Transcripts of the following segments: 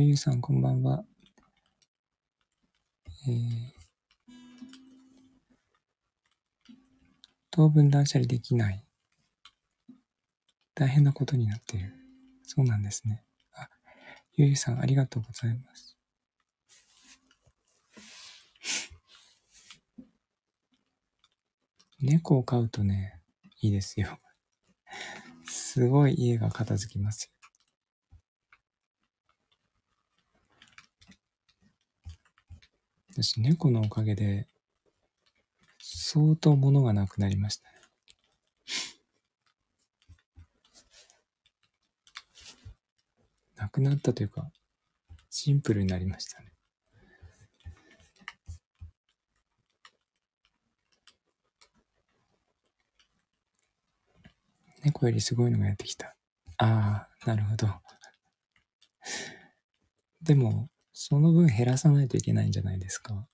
ゆゆさんこんばんは。えー、当分断捨離できない。大変なことになっている。そうなんですね。あ、ゆゆさんありがとうございます。猫を飼うとね、いいですよ。すごい家が片付きますよ。私、猫のおかげで、相当物がなくなりました。なくなったというか、シンプルになりましたね。猫よりすごいのがやってきた。ああ、なるほど。でも、その分減らさないといけないんじゃないですか？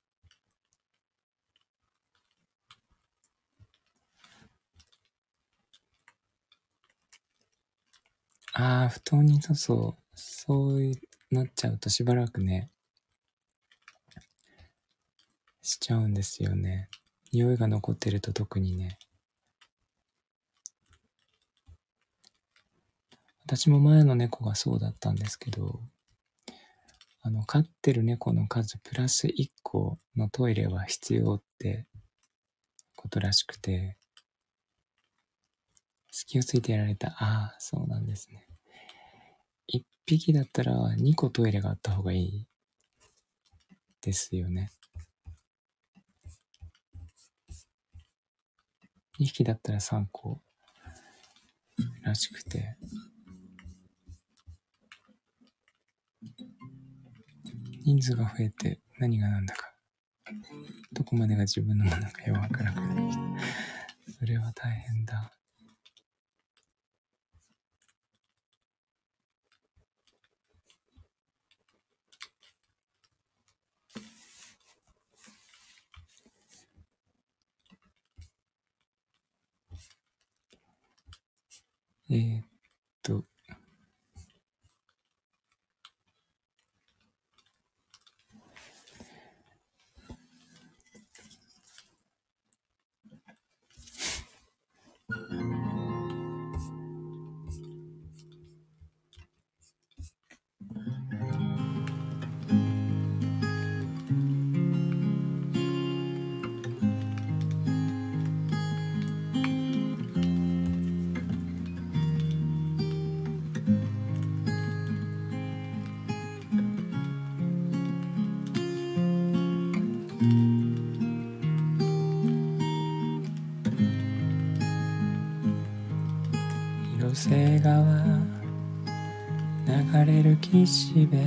ああ、布団にそうそう、そうなっちゃうとしばらくね、しちゃうんですよね。匂いが残ってると特にね。私も前の猫がそうだったんですけど、あの、飼ってる猫の数プラス1個のトイレは必要ってことらしくて、隙をついてやられた。ああ、そうなんですね。1匹だったら2個トイレがあった方がいいですよね。2匹だったら3個らしくて。人数が増えて何が何だか。どこまでが自分のものかよくわからなくなってきた。それは大変だ。えー、っと、岸辺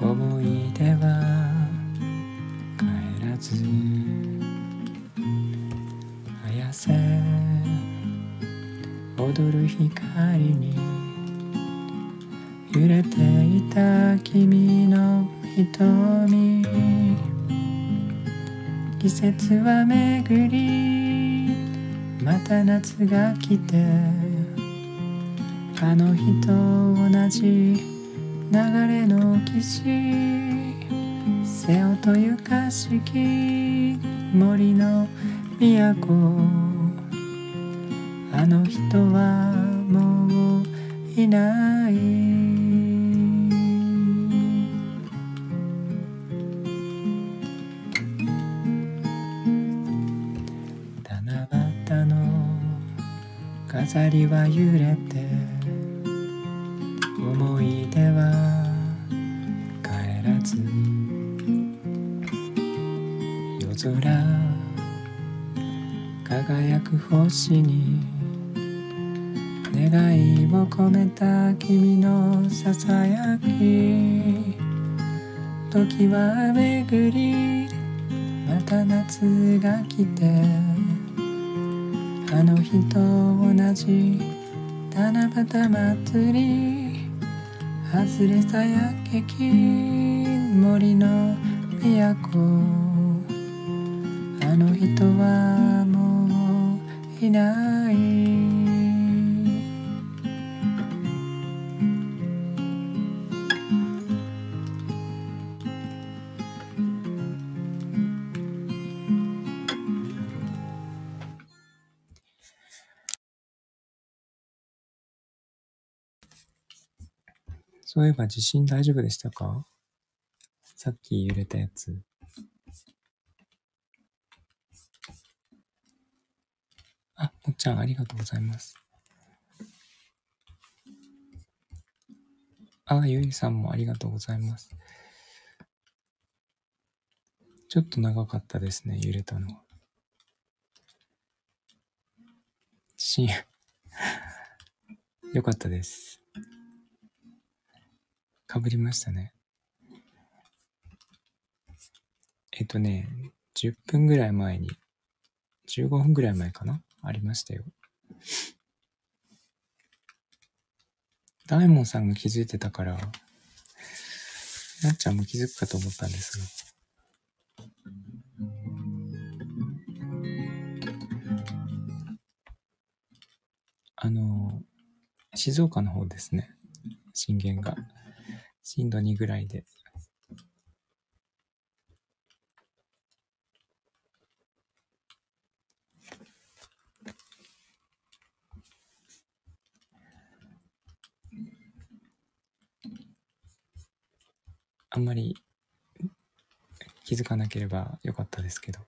思い出は帰らず。綾瀬踊る光に揺れていた君の瞳。季節は巡りまた夏が来て。あの日と同じ。流れの岸。瀬尾とゆかし輝く星に願いを込めた君のささやき時は巡りまた夏が来てあの日と同じ七夕祭り外れさやけき森の都ないそういえば地震大丈夫でしたか？さっき揺れたやつ。あ、もっちゃんありがとうございます。あ、ゆいさんもありがとうございます。ちょっと長かったですね、揺れたのは。地震 よかったです。かぶりましたね。えっとね、10分ぐらい前に、15分ぐらい前かな？ありましたよ。大門さんが気づいてたから、なっちゃんも気づくかと思ったんですが。あの、静岡の方ですね。震源が。震度2ぐらいで。あんまり気づかなければよかったですけど。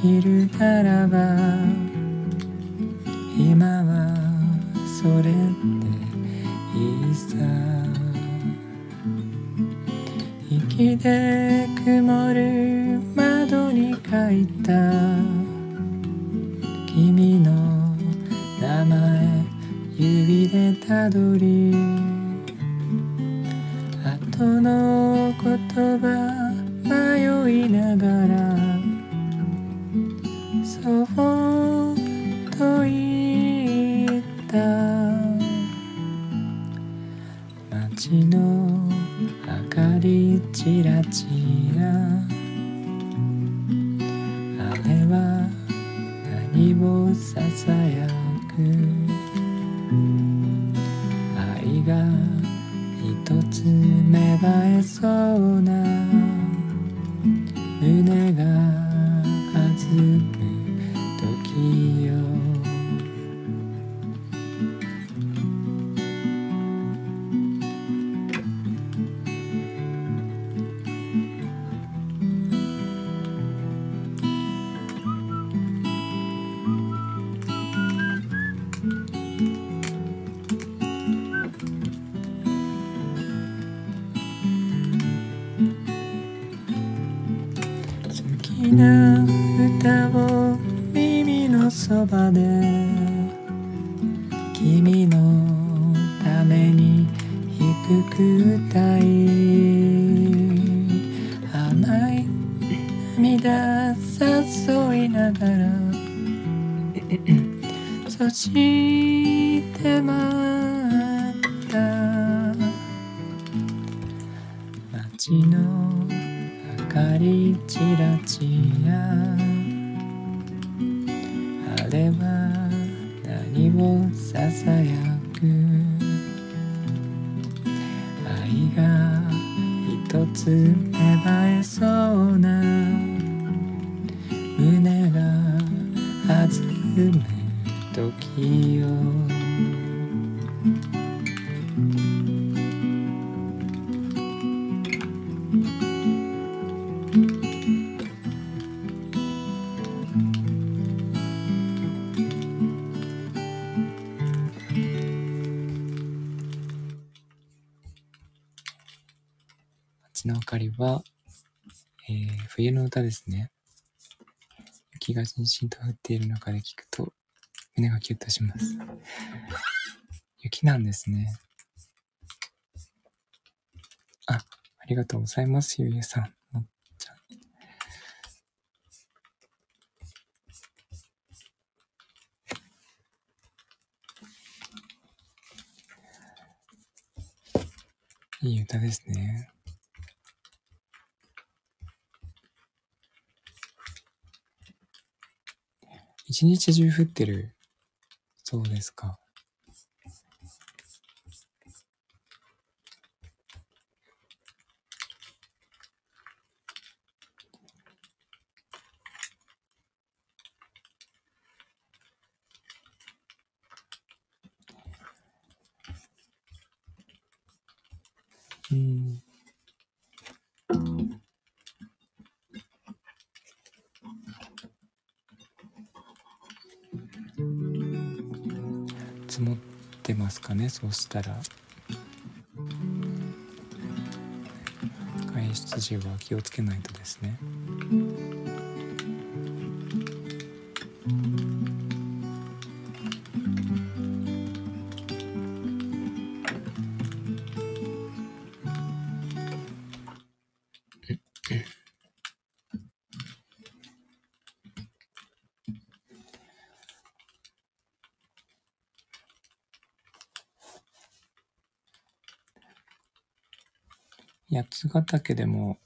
きるならば今はそれでいいさ。息で曇るれは何をささやく？愛が一つ芽生えそう。は、えー冬の歌ですね。雪がじんしんと降っている中で聞くと、胸がキュッとします。雪なんですね。あ、ありがとうございます、ゆうゆさん。のっちゃんいい歌ですね。一日中降ってる。そうですか。うん。ってますかねそうしたら。外出時は気をつけないとですね。八ヶ岳でも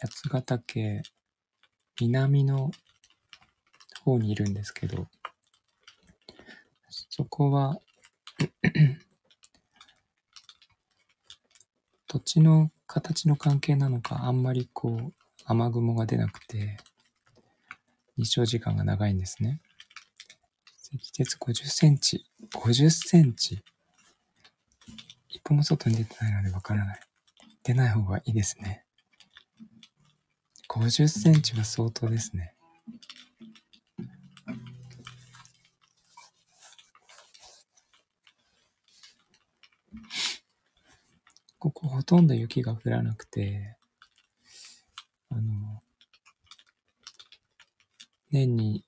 八ヶ岳南の方にいるんですけどそこは 土地の形の関係なのかあんまりこう雨雲が出なくて日照時間が長いんですね。積雪50センチ50センチ。一歩も外に出てないのでわからない。出ない方がいいですね。50センチは相当ですね。ここほとんど雪が降らなくて、あの、年に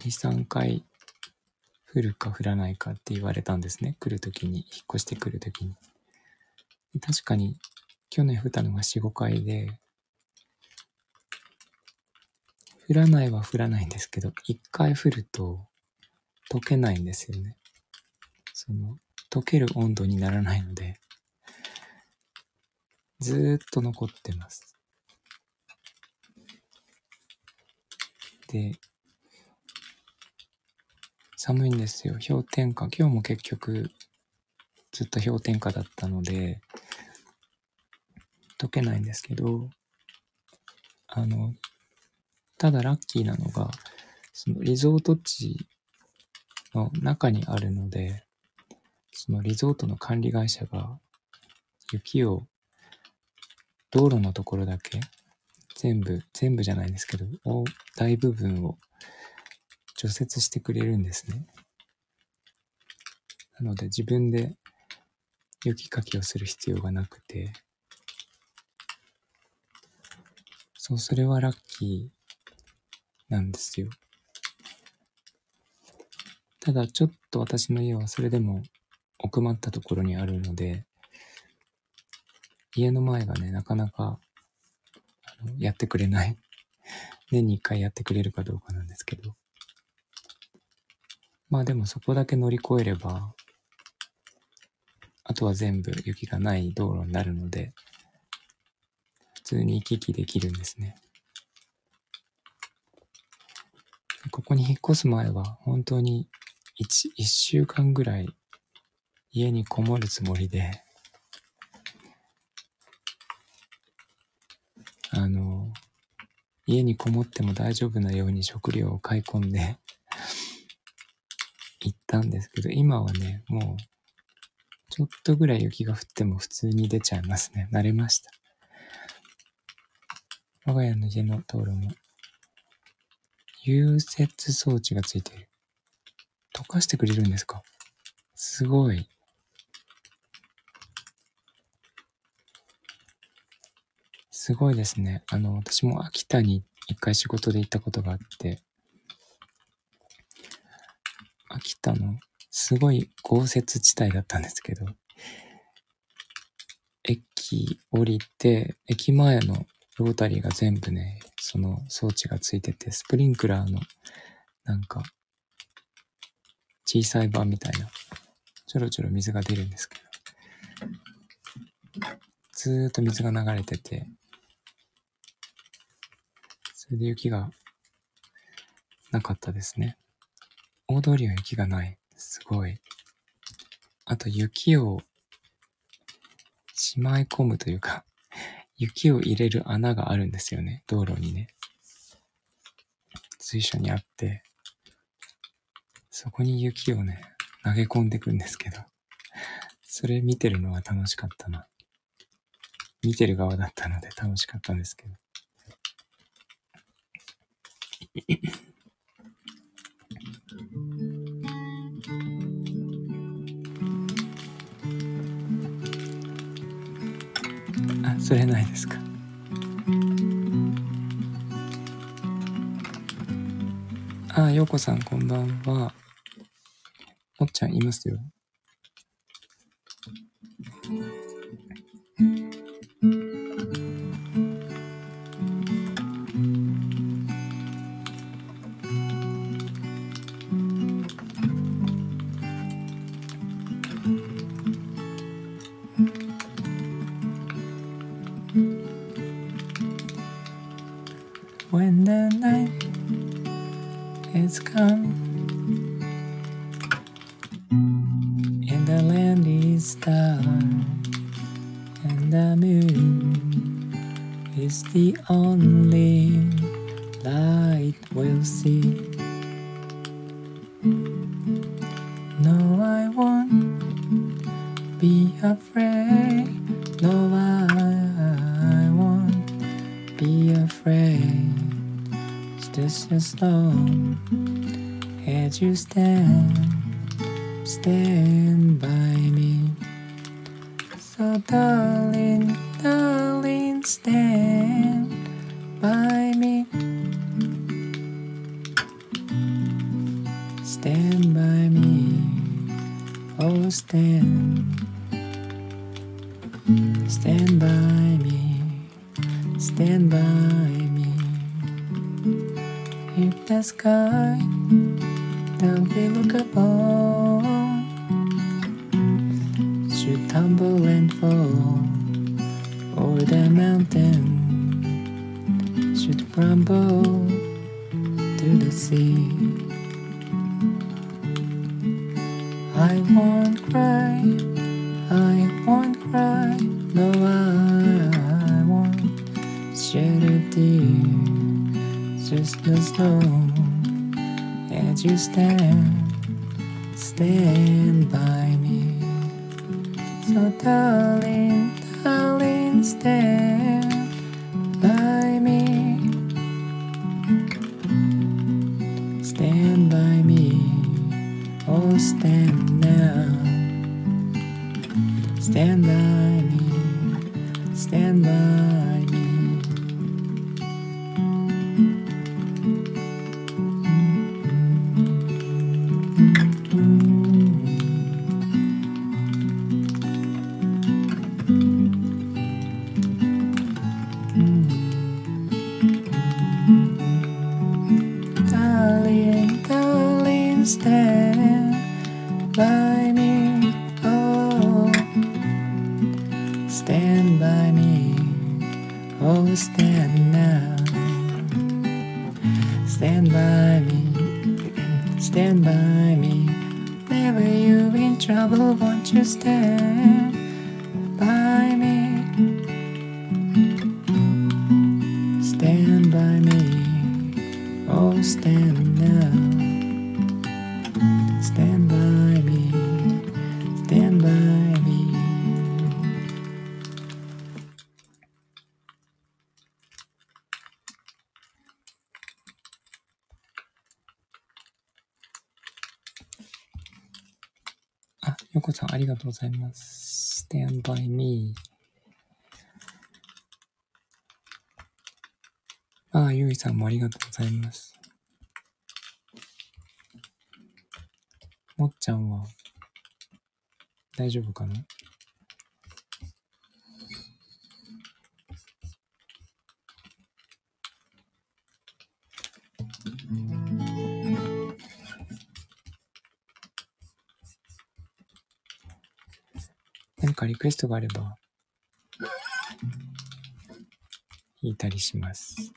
2、3回降るか降らないかって言われたんですね。来るときに、引っ越してくるときに。確かに、去年降ったのが4、5回で、降らないは降らないんですけど、1回降ると溶けないんですよね。その、溶ける温度にならないので、ずーっと残ってます。で、寒いんですよ。氷点下。今日も結局、ずっと氷点下だったので、溶けないんですけど、あの、ただラッキーなのが、そのリゾート地の中にあるので、そのリゾートの管理会社が雪を道路のところだけ全部、全部じゃないんですけど、大部分を除雪してくれるんですね。なので自分で雪かきをする必要がなくて、そう、それはラッキーなんですよ。ただちょっと私の家はそれでも奥まったところにあるので、家の前がね、なかなか、あの、やってくれない。年に一回やってくれるかどうかなんですけど。まあでもそこだけ乗り越えれば、あとは全部雪がない道路になるので、通に行き来できるんですね。ここに引っ越す前は本当に一、一週間ぐらい家にこもるつもりで、あの、家にこもっても大丈夫なように食料を買い込んで 行ったんですけど、今はね、もう、ちょっとぐらい雪が降っても普通に出ちゃいますね。慣れました。我が家の家の道路も、融雪装置がついている。溶かしてくれるんですか？すごい。すごいですね。あの、私も秋田に一回仕事で行ったことがあって、秋田のすごい豪雪地帯だったんですけど、駅降りて、駅前のロータリーが全部ね、その装置がついてて、スプリンクラーのなんか小さい版みたいな、ちょろちょろ水が出るんですけど、ずーっと水が流れてて、それで雪がなかったですね。大通りは雪がない。すごい。あと雪をしまい込むというか、雪を入れる穴があるんですよね。道路にね。随所にあって、そこに雪をね、投げ込んでくんですけど、それ見てるのは楽しかったな。見てる側だったので楽しかったんですけど。それないですか？あ、ようこさんこんばんは。もっちゃんいますよ。So darling, darling, stand by me. Stand by me, oh stand. Stand by me, stand by me. If the sky ありがとうございます。Stand by me. ああ、ゆいさんもありがとうございます。もっちゃんは大丈夫かな？リクエストがあれば、弾いたりします。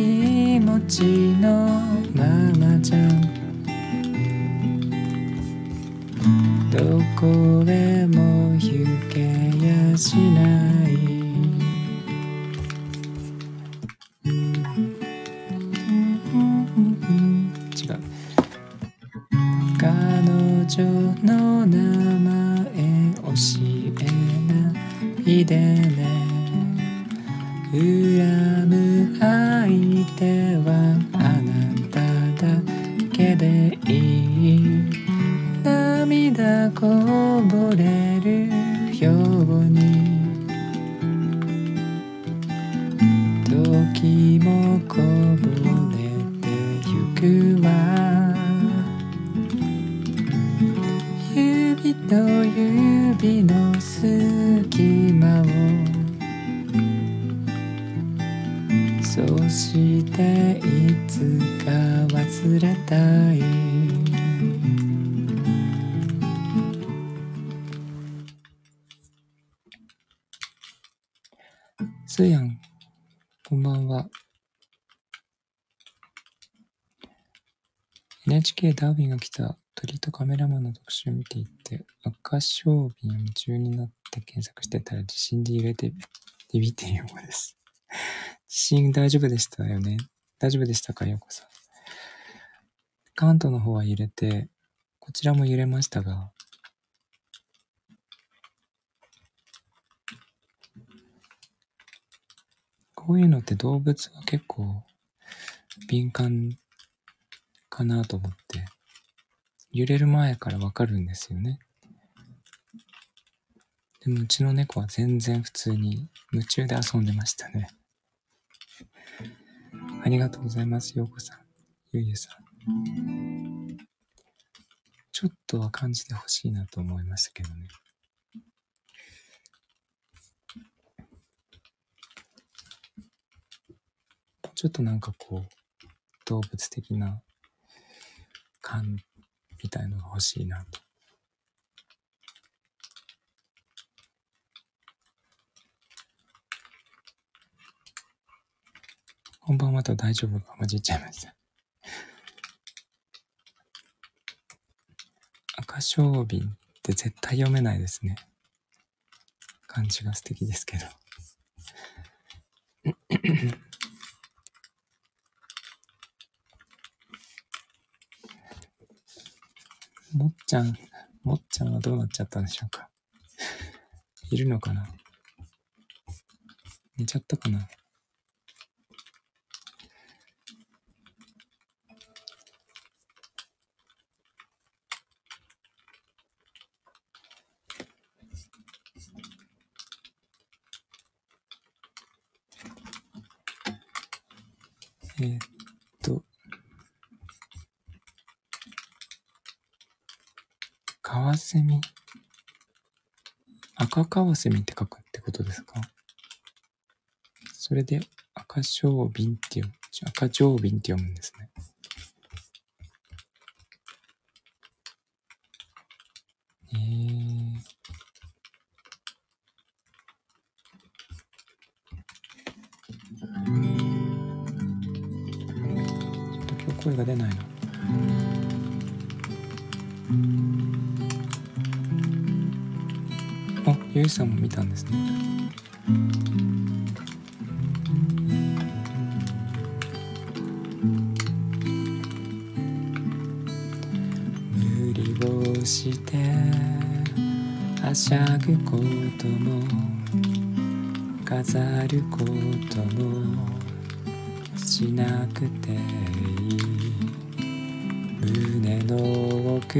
気持ちのままじゃどこへも行けやしない。K ダービーが来た鳥とカメラマンの特集を見ていって赤小瓶を夢中になって検索してたら地震で揺れてビビっているようです。地震大丈夫でしたよね大丈夫でしたかようこさん。関東の方は揺れて、こちらも揺れましたが、こういうのって動物は結構敏感かなと思って、揺れる前からわかるんですよね。でもうちの猫は全然普通に夢中で遊んでましたね。ありがとうございます、ようこさん。ゆうゆさん。ちょっとは感じてほしいなと思いましたけどね。ちょっとなんかこう、動物的な感みたいのが欲しいなと。こんばんはと大丈夫か混じっちゃいました。赤小瓶って絶対読めないですね。漢字が素敵ですけど。もっちゃん、もっちゃんはどうなっちゃったんでしょうか？いるのかな？寝ちゃったかな？えーっと、カワセミ赤カワセミって書くってことですか？それで赤小瓶って読む、赤小瓶って読むんです士さんも見たんですね。無理をしてはしゃぐことも飾ることもしなくていい胸の奥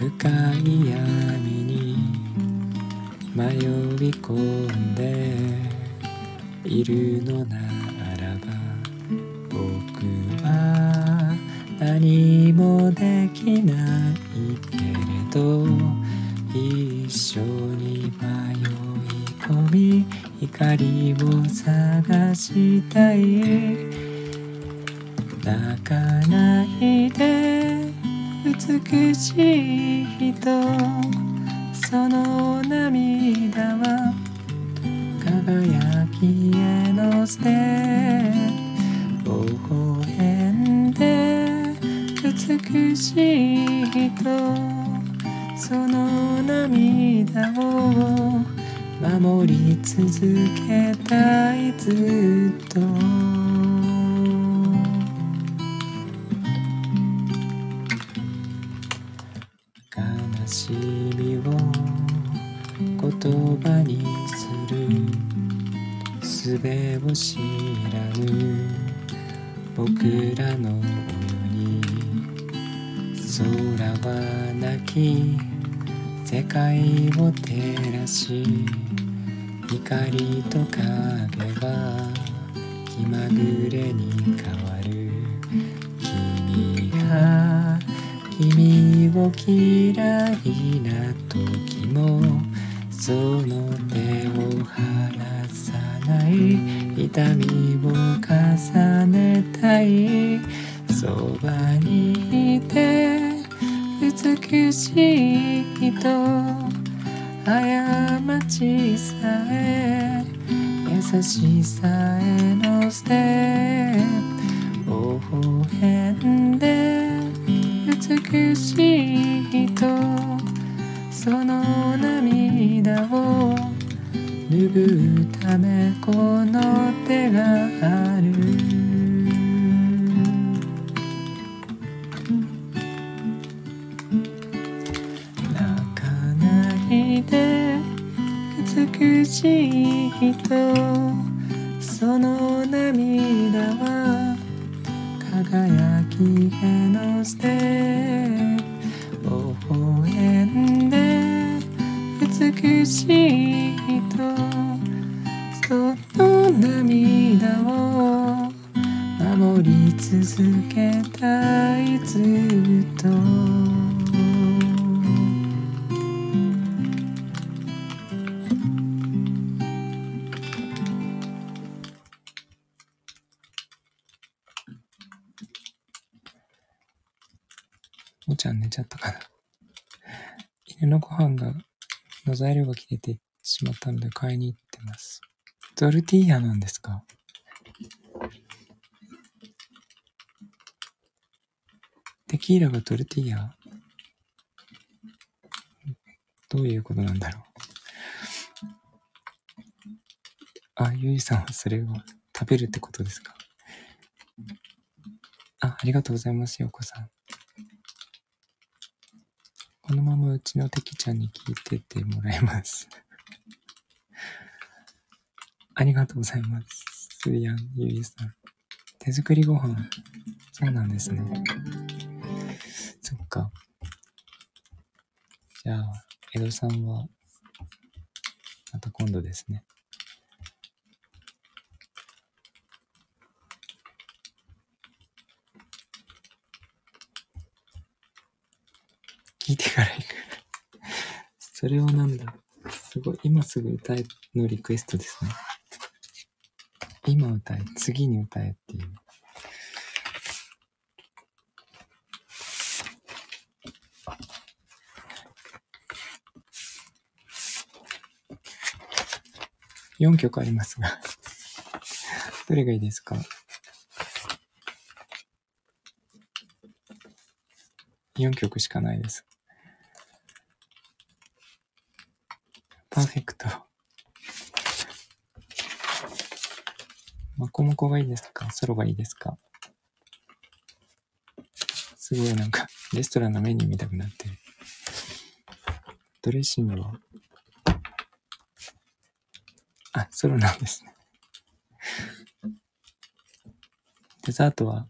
深い闇に迷い込んでいるのな美しい人。過ちさえ優しさへのステップ。微笑んで美しい人。その涙を拭うためこの手がある。材料が切れてしまったので買いに行ってます。トルティーヤなんですか？テキーラがトルティーヤ？どういうことなんだろう？あ、ゆいさんはそれを食べるってことですか？あ、ありがとうございます、ようこさん。このままうちのてきちゃんに聞いててもらいます。ありがとうございます。スリアン、ゆりさん。手作りご飯。そうなんですね。そっか。じゃあ、江戸さんは、また今度ですね。聞いてから行く。それはなんだすごい。今すぐ歌えのリクエストですね。今歌え、次に歌えっていう。4曲ありますが、どれがいいですか？4曲しかないです。ーフェクト。マコモコがいいですか？ソロがいいですか？すごいなんか、レストランのメニュー見たくなってる。ドレッシングは？あ、ソロなんですね。デザートは？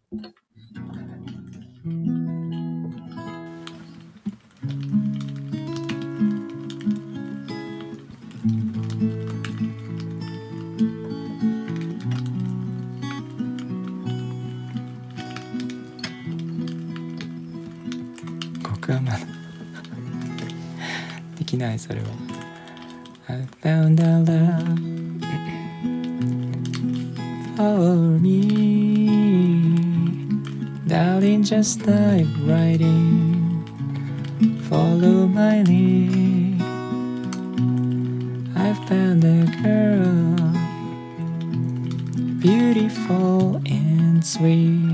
Like writing Follow my lead I found a girl Beautiful and sweet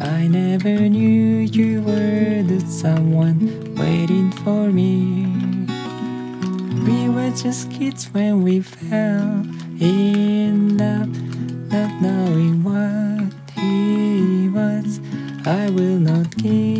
I never knew you were the someone waiting for me. We were just kids when we fell in love, not knowing was. I will not give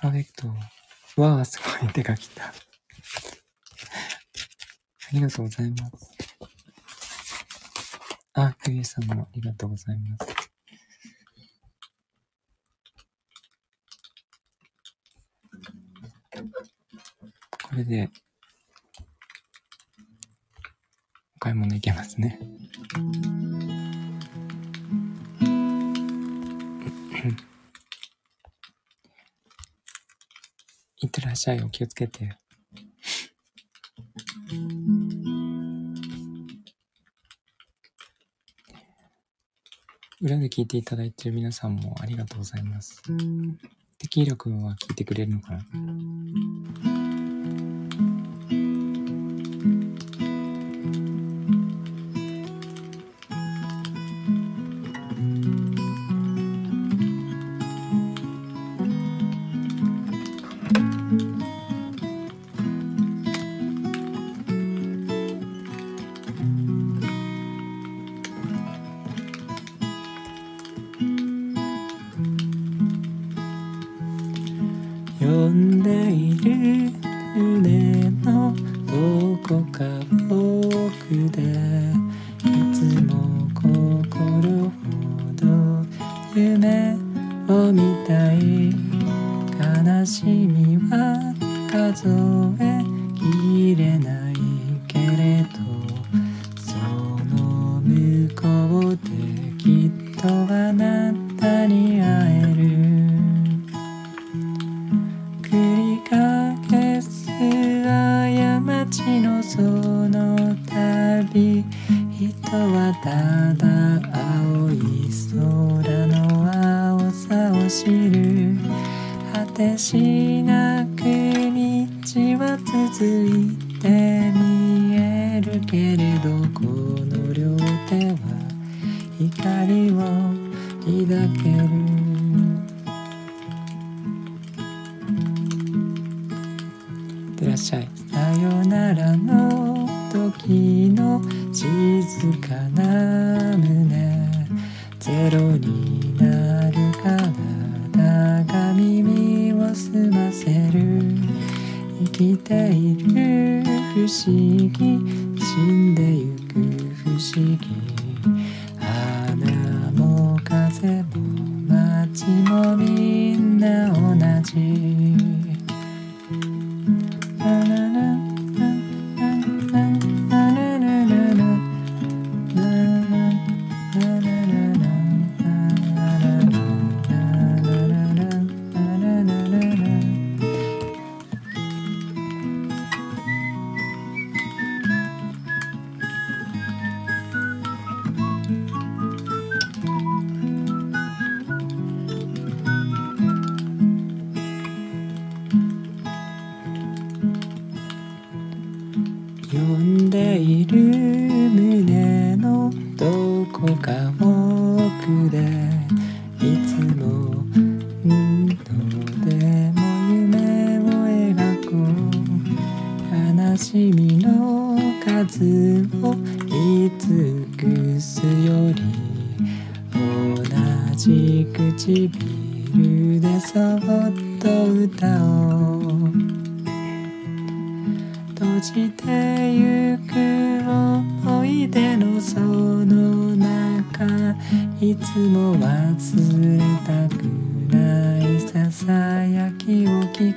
パーフェクト。わあ、すごい手が来た。ありがとうございます。あ、クリエさんもありがとうございます。これで、お買い物行けますね。しゃい。お気をつけて。裏で聞いていただいている皆さんもありがとうございます。適力は聞いてくれるのかな？走る果てしなく道は続いて見えるけれどこの両手は光を抱ける。き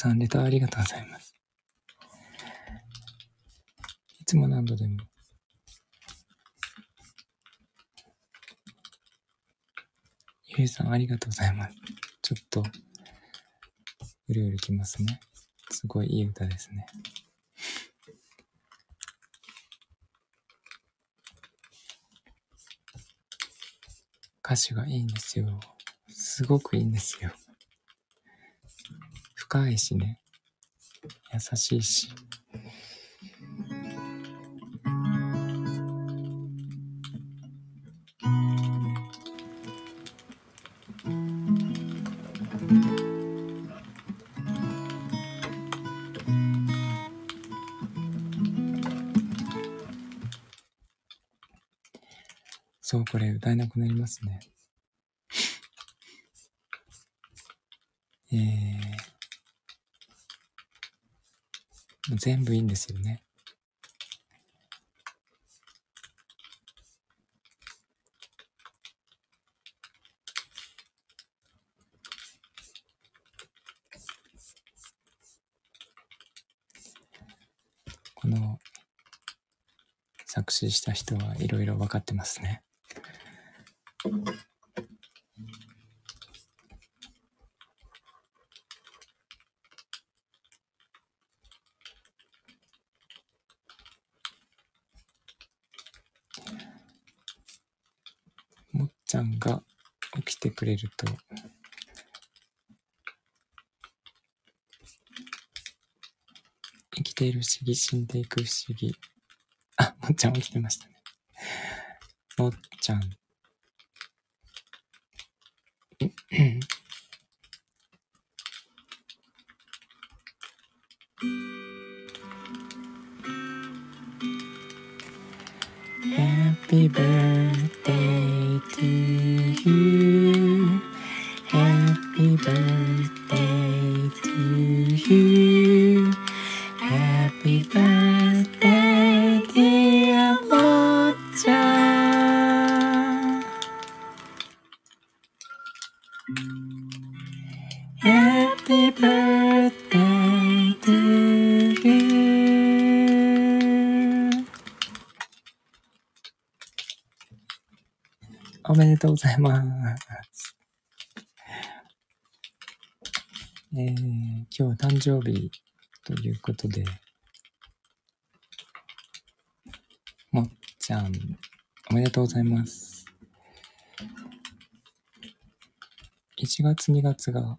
さん、レターありがとうございます。いつも何度でも。ゆうさん、ありがとうございます。ちょっと、うるうるきますね。すごいいい歌ですね。歌詞がいいんですよ。すごくいいんですよ。深いしね。優しいし。そう、これ歌えなくなりますね。全部いいんですよね。この作詞した人はいろいろ分かってますね。くれると。生きている不思議死んでいく不思議。あもっちゃん起きてましたね。もっちゃん。Happy birthday to you. おめでとうございます。えー、今日は誕生日ということで、もっちゃん、おめでとうございます。1月2月が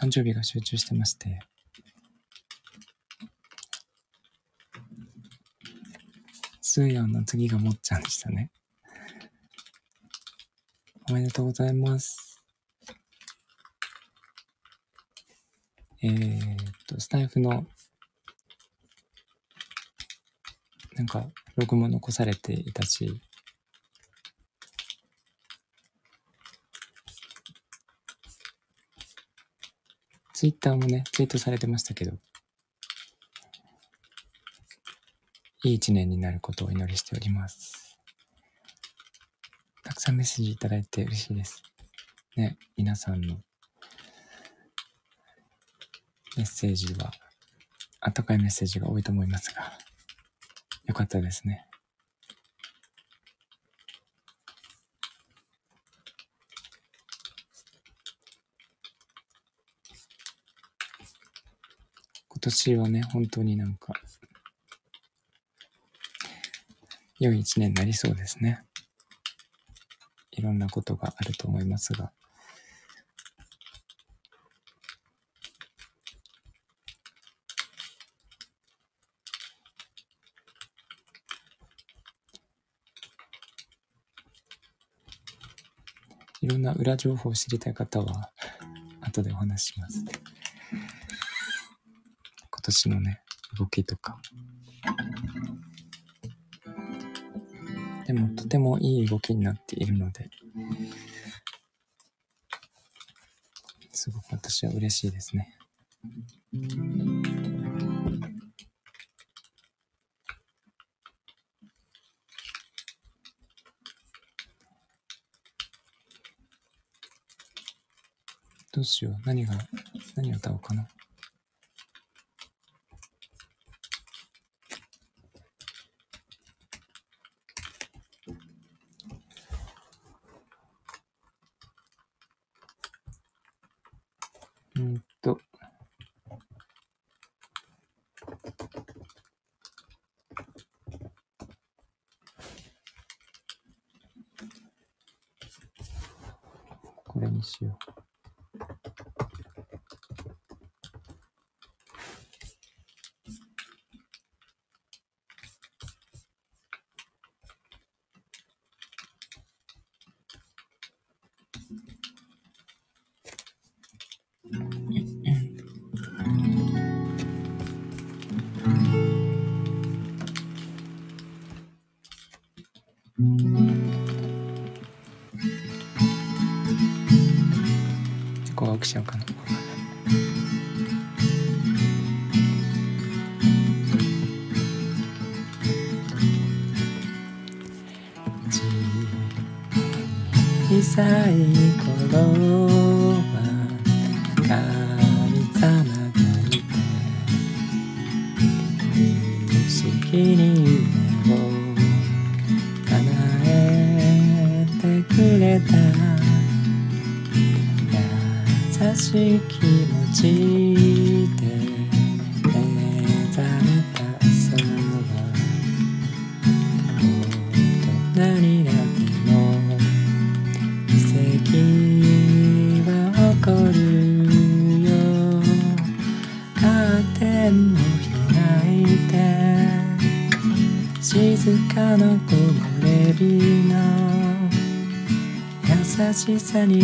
誕生日が集中してまして、スーヤンの次がもっちゃんでしたね。おめでとうございます。えー、っと、スタイフの、なんか、ログも残されていたし、ツイッターもね、ツイートされてましたけど、いい一年になることをお祈りしております。たくさんメッセージいただいて嬉しいです。ね、皆さんのメッセージは、あったかいメッセージが多いと思いますが、よかったですね。年はね、本当になんか、良い一年になりそうですね。いろんなことがあると思いますが。いろんな裏情報を知りたい方は、後でお話しします。今年のね、動きとか。でも、とてもいい動きになっているので、すごく私は嬉しいですね。どうしよう。何が、何を歌おうかな。しい気持ちで目覚めた朝は大人になっても奇跡は起こるよカーテンを開いて静かな木漏れ日の優しさに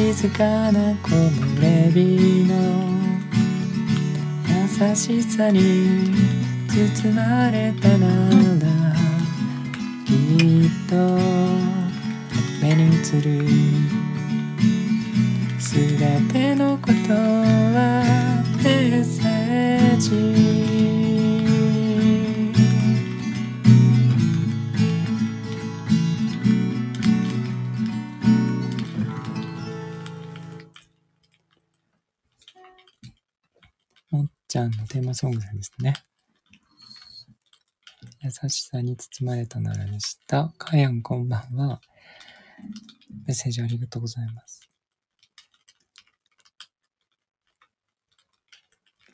静かな木漏れ日の優しさに包まれたならきっと目に映るすべてのことはメッセージちゃんのテーマソングさんですね。優しさに包まれたならでした。かやんこんばんは。メッセージありがとうございます。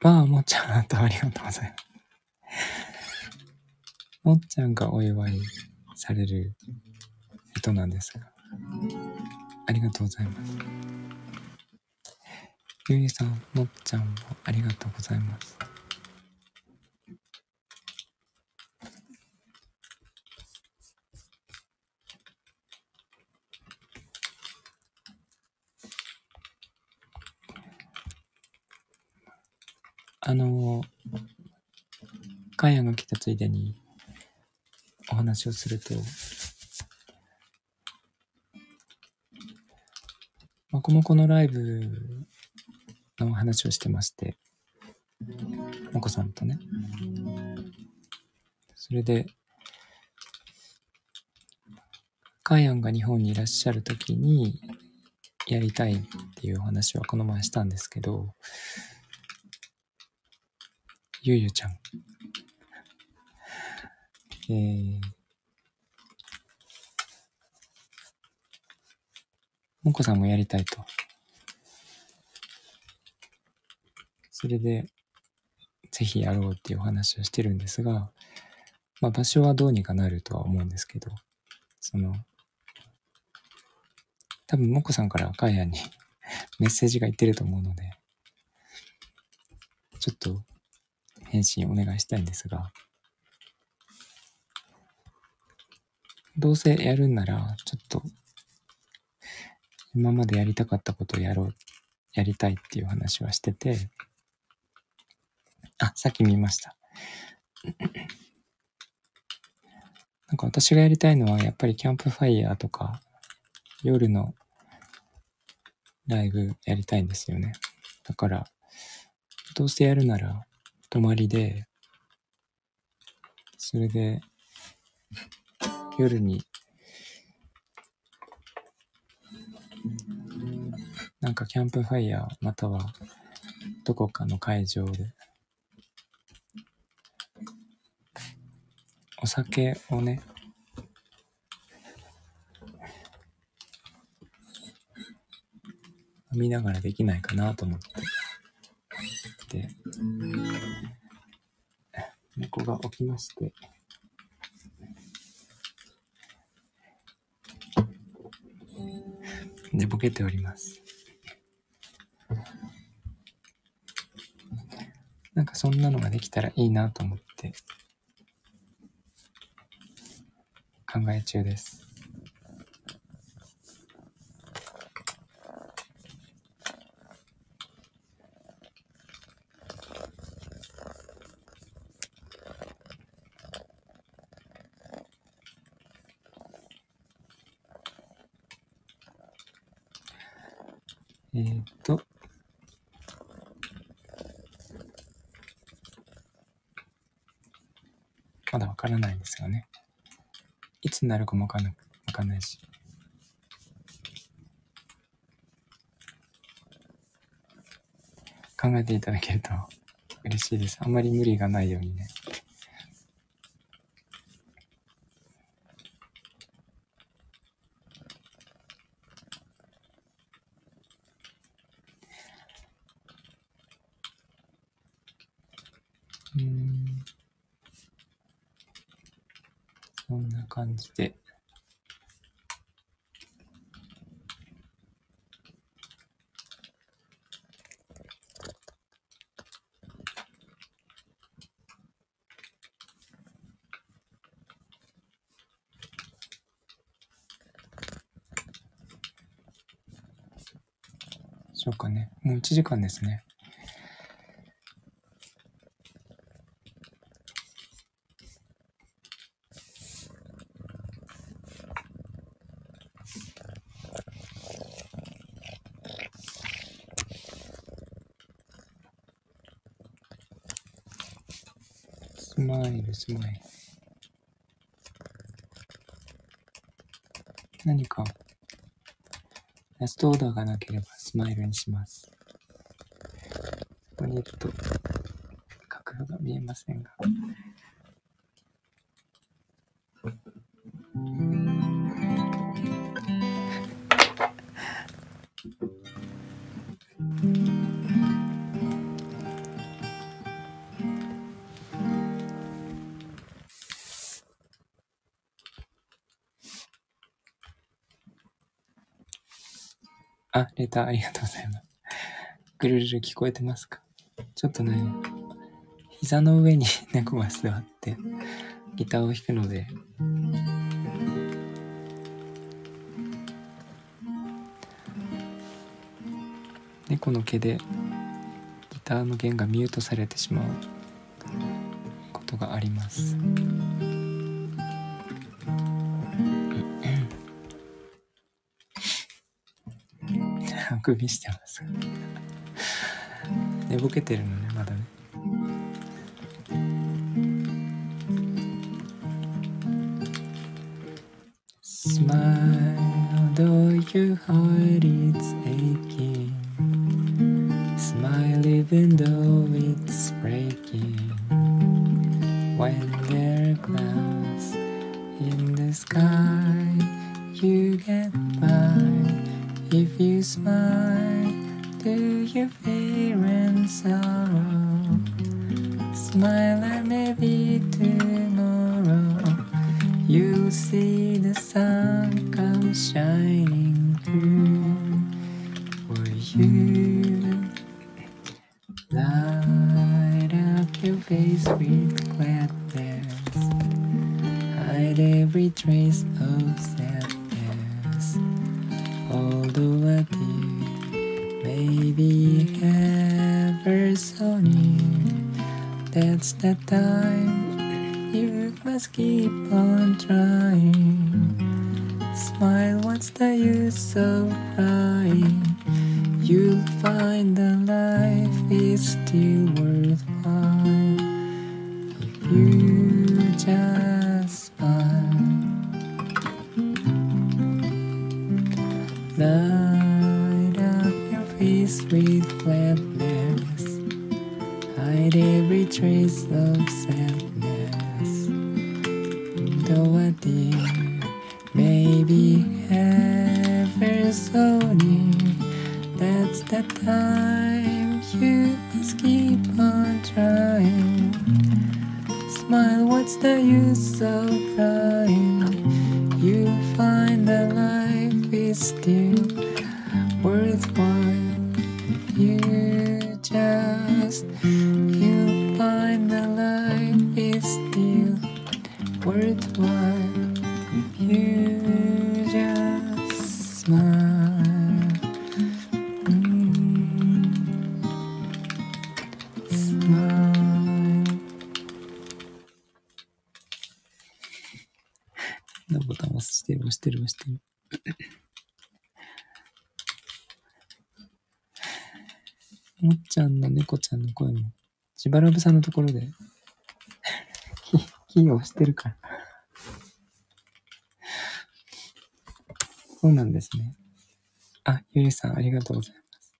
わあ、もっちゃん、あとありがとうございます。もっちゃんがお祝いされる人なんですが。ありがとうございます。ゆいさん、もっちゃんもありがとうございます。あの、カヤが来たついでにお話をすると、もこもこのライブの話をしてまして、もこさんとね。それで、カヤンが日本にいらっしゃるときにやりたいっていうお話はこの前したんですけど、ゆうゆちゃん。えー、もこさんもやりたいと。それで、ぜひやろうっていうお話をしてるんですが、まあ場所はどうにかなるとは思うんですけど、その、多分もこさんから赤谷に メッセージがいってると思うので、ちょっと返信お願いしたいんですが、どうせやるんなら、ちょっと、今までやりたかったことをやろう、やりたいっていう話はしてて、あ、さっき見ました。なんか私がやりたいのは、やっぱりキャンプファイヤーとか、夜のライブやりたいんですよね。だから、どうせやるなら、泊まりで、それで、夜になんかキャンプファイヤーまたはどこかの会場でお酒をね。飲みながらできないかなと思って。で猫が起きまして。寝ぼけております。なんかそんなのができたらいいなと思って。考え中ですえーっとまだわからないんですよね。いつになるかもわかんないわかんないし。考えていただけると嬉しいです。あんまり無理がないようにね。うーん。そんな感じで。しょうかね。もう1時間ですね。スマイル、スマイル。何か、ラストオーダーがなければスマイルにします。ここにいると、角度が見えませんが。あ、レターありがとうございます。ぐるるる聞こえてますか？ちょっとね、膝の上に 猫が座ってギターを弾くので、猫の毛でギターの弦がミュートされてしまうことがあります。あくびしてます。寝ぼけてるのね、まだね。Smile, though your heart is aching. とはディー Maybe ever so near. That's the time. しばらぶさんのところで、キキーを押してるから。そうなんですね。あ、ゆりさん、ありがとうございます。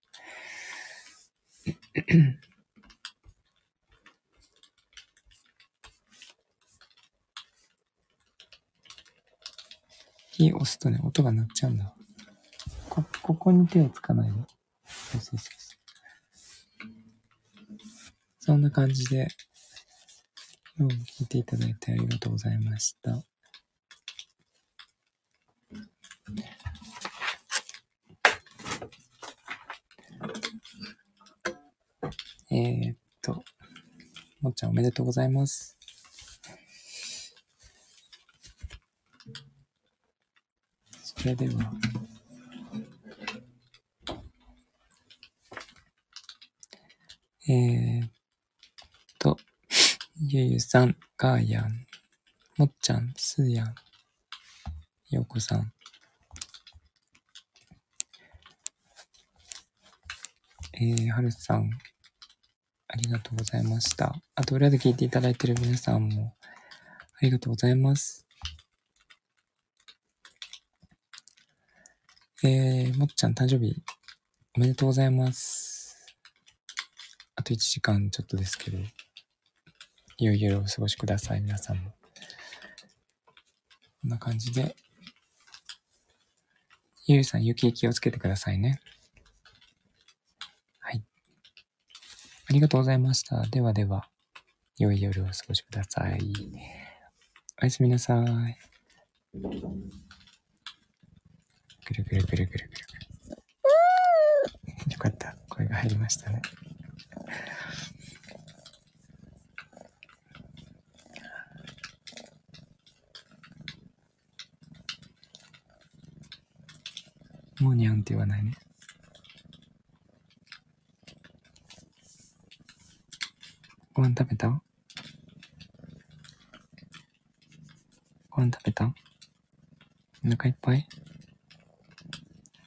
キー押すとね、音が鳴っちゃうんだ。こ、ここに手をつかないで。そうそうそう。そんな感じで、今日も聞いていただいてありがとうございました。えー、っと、もっちゃんおめでとうございます。それでは、えー、っ、ゆゆさん、かーやん、もっちゃん、すーやん、ようこさん、えー、はるさん、ありがとうございました。あと、裏で聞いていただいている皆さんも、ありがとうございます。えー、もっちゃん誕生日、おめでとうございます。あと1時間ちょっとですけど、いよいよお過ごしください、皆さんも。こんな感じで、ゆうさん、雪気をつけてくださいね。はい。ありがとうございました。ではでは、良い夜をお過ごしください。おやすみなさい。ぐるぐるぐるぐるぐるぐる。よかった。声が入りましたね。もにゃんって言わないね。ご飯食べた？ご飯食べた？お腹いっぱい？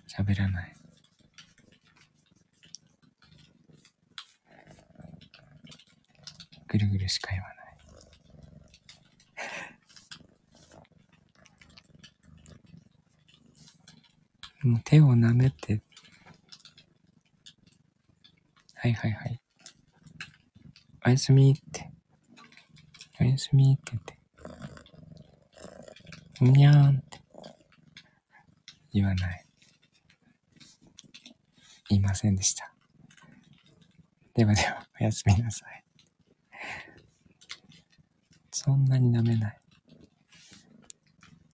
喋らない。ぐるぐるしか言わない。も手を舐めて。はいはいはい。おやすみって。おやすみって言って。うにゃーんって。言わない。言いませんでした。ではでは、おやすみなさい。そんなに舐めない。